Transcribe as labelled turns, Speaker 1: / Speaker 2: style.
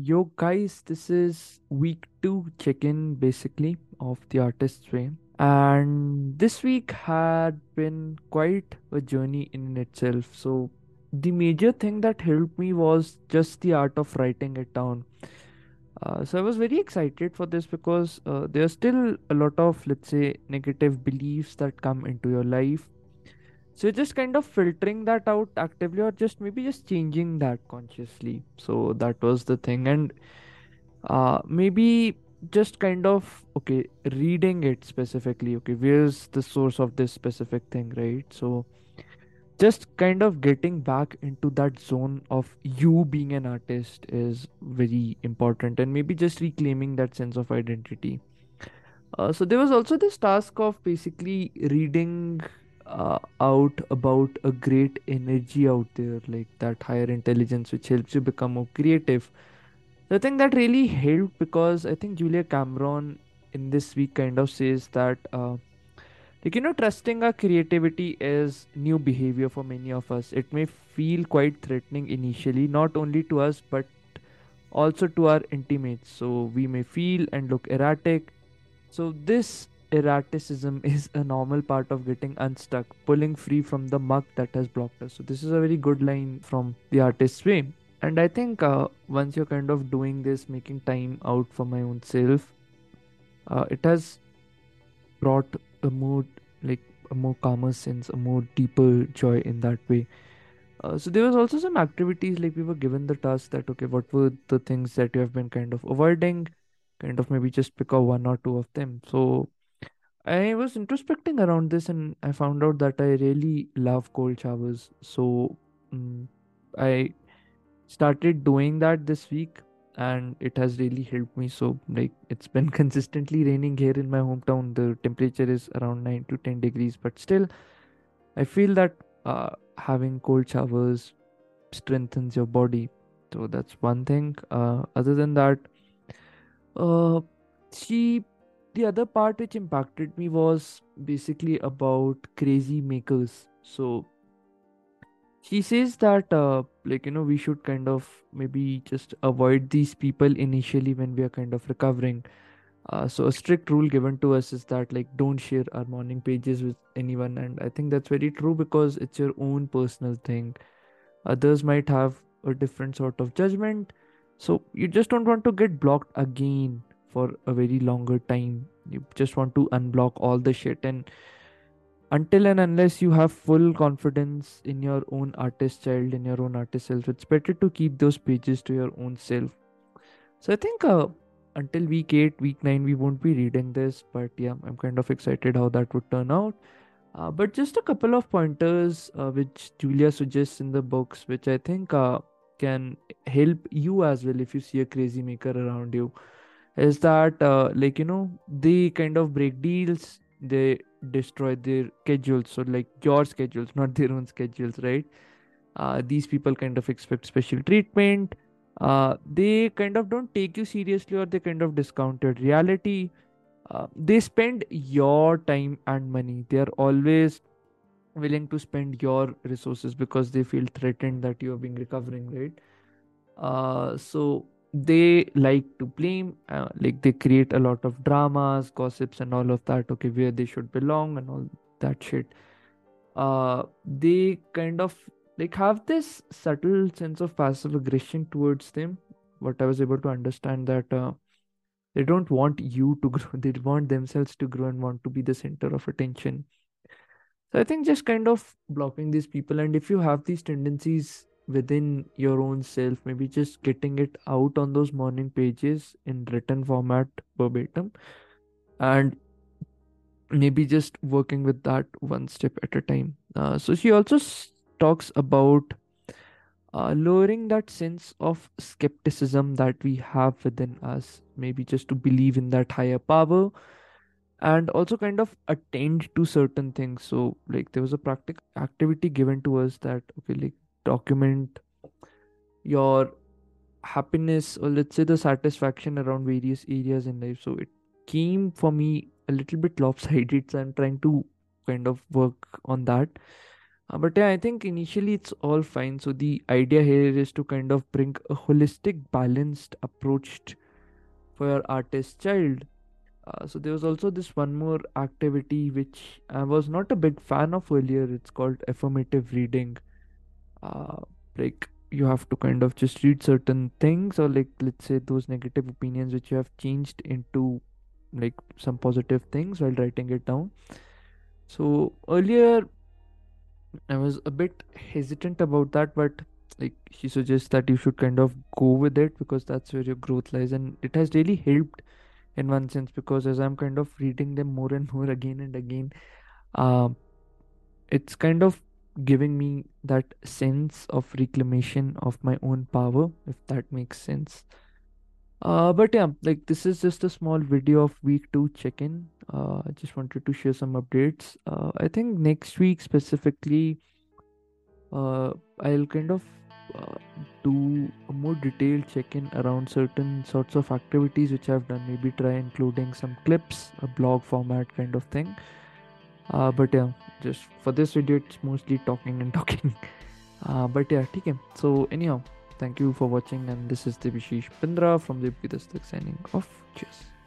Speaker 1: Yo, guys, this is week two check in basically of the artist's way. And this week had been quite a journey in itself. So, the major thing that helped me was just the art of writing it down. Uh, so, I was very excited for this because uh, there's still a lot of, let's say, negative beliefs that come into your life. So, just kind of filtering that out actively, or just maybe just changing that consciously. So, that was the thing. And uh maybe just kind of okay reading it specifically okay where's the source of this specific thing right so just kind of getting back into that zone of you being an artist is very important and maybe just reclaiming that sense of identity uh, so there was also this task of basically reading uh, out about a great energy out there like that higher intelligence which helps you become more creative the thing that really helped because I think Julia Cameron in this week kind of says that, uh, like, you know, trusting our creativity is new behavior for many of us. It may feel quite threatening initially, not only to us, but also to our intimates. So we may feel and look erratic. So this erraticism is a normal part of getting unstuck, pulling free from the muck that has blocked us. So this is a very good line from the artist's way. And i think uh, once you're kind of doing this making time out for my own self uh, it has brought a more like a more calmer sense a more deeper joy in that way. Uh, so there was also some activities like we were given the task that okay what were the things that you have been kind of avoiding? Kind of maybe just pick up one or two of them. So i was introspecting around this and i found out that i really love cold showers. So mm i started doing that this week and it has really helped me. So like it's been consistently raining here in my hometown. The temperature is around 9 to 10 degrees but still i feel that uh, having cold showers strengthens your body. So that's one thing. Uh, other than that uh, she the other part which impacted me was basically about crazy makers. So she says that uh, like you know we should kind of maybe just avoid these people initially when we are kind of recovering. Uh, so a strict rule given to us is that like don't share our morning pages with anyone. And i think that's very true because it's your own personal thing. Others might have a different sort of judgment. So you just don't want to get blocked again for a very longer time. You just want to unblock all the shit. And until and unless you have full confidence in your own artist child in your own artist self it's better to keep those pages to your own self. So i think uh, until week 8 week 9 we won't be reading this but yeah i'm kind of excited how that would turn out. Uh, but just a couple of pointers uh, which julia suggests in the books which i think uh, can help you as well if you see a crazy maker around you is that uh, like you know they kind of break deals they destroy their schedules so like your schedules not their own schedules right? Uh, these people kind of expect special treatment. Uh, they kind of don't take you seriously or they kind of discount your reality. Uh, they spend your time and money. They are always willing to spend your resources because they feel threatened that you are being recovering right? Uh, so they like to blame uh, like they create a lot of dramas gossips and all of that okay where they should belong and all that shit. Uh they kind of like have this subtle sense of passive aggression towards them. What i was able to understand that uh, they don't want you to grow they want themselves to grow and want to be the center of attention. So i think just kind of blocking these people and if you have these tendencies within your own self maybe just getting it out on those morning pages in written format verbatim and maybe just working with that one step at a time. Uh, so she also talks about uh, lowering that sense of skepticism that we have within us maybe just to believe in that higher power and also kind of attend to certain things. So like there was a practical activity given to us that okay like document your happiness or let's say the satisfaction around various areas in life so it came for me a little bit lopsided so i'm trying to kind of work on that Uh, but yeah, I think initially it's all fine. So the idea here is to kind of bring a holistic, balanced approach for your artist child. Uh, so there was also this one more activity which I was not a big fan of earlier. It's called affirmative reading. Uh, like you have to kind of just read certain things, or like let's say those negative opinions which you have changed into like some positive things while writing it down. So earlier I was a bit hesitant about that, but like she suggests that you should kind of go with it because that's where your growth lies, and it has really helped in one sense because as I'm kind of reading them more and more again and again, uh, it's kind of giving me that sense of reclamation of my own power, if that makes sense. Uh, but yeah, like this is just a small video of week two check-in. Uh, I just wanted to share some updates. Uh, I think next week specifically uh, I'll kind of uh, do a more detailed check-in around certain sorts of activities which I've done. Maybe try including some clips, a blog format kind of thing uh, but yeah just for this video it's mostly talking and talking. Uh, but yeah okay so anyhow thank you for watching and this is Debashish Pindra from Debu Ki Dastak signing off. Cheers.